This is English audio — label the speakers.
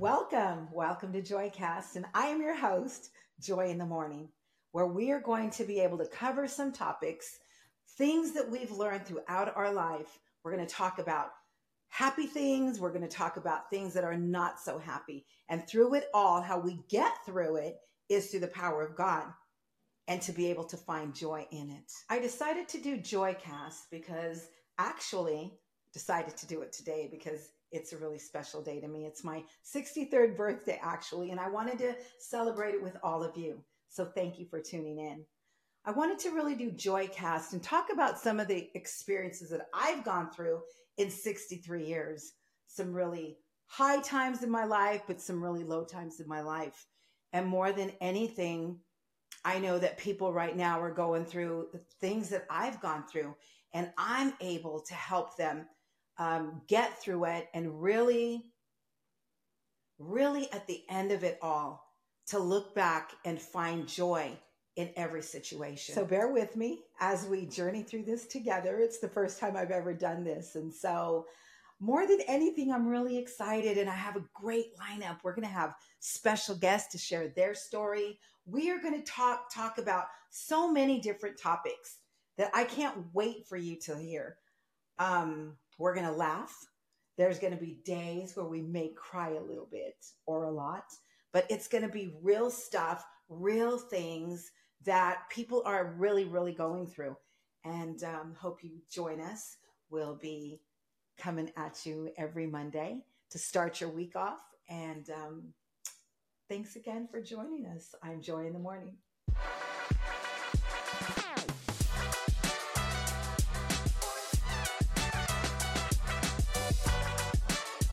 Speaker 1: Welcome, welcome to Joycast, and I am your host, Joy in the Morning, where we are going to be able to cover some topics, things that we've learned throughout our life. We're going to talk about happy things, we're going to talk about things that are not so happy, and through it all, how we get through it is through the power of God and to be able to find joy in it. I decided to do Joycast because actually decided to do it today because it's a really special day to me. It's my 63rd birthday, actually, and I wanted to celebrate it with all of you. So thank you for tuning in. I wanted to really do Joycast and talk about some of the experiences that I've gone through in 63 years. Some really high times in my life, but some really low times in my life. And more than anything, I know that people right now are going through things that I've gone through, and I'm able to help them um, get through it and really, really at the end of it all, to look back and find joy in every situation. So bear with me as we journey through this together. It's the first time I've ever done this. And so, more than anything, I'm really excited and I have a great lineup. We're going to have special guests to share their story. We are going to talk talk about so many different topics that I can't wait for you to hear. Um, we're going to laugh. There's going to be days where we may cry a little bit or a lot, but it's going to be real stuff, real things that people are really, really going through. And um, hope you join us. We'll be coming at you every Monday to start your week off. And um, thanks again for joining us. I'm Joy in the Morning.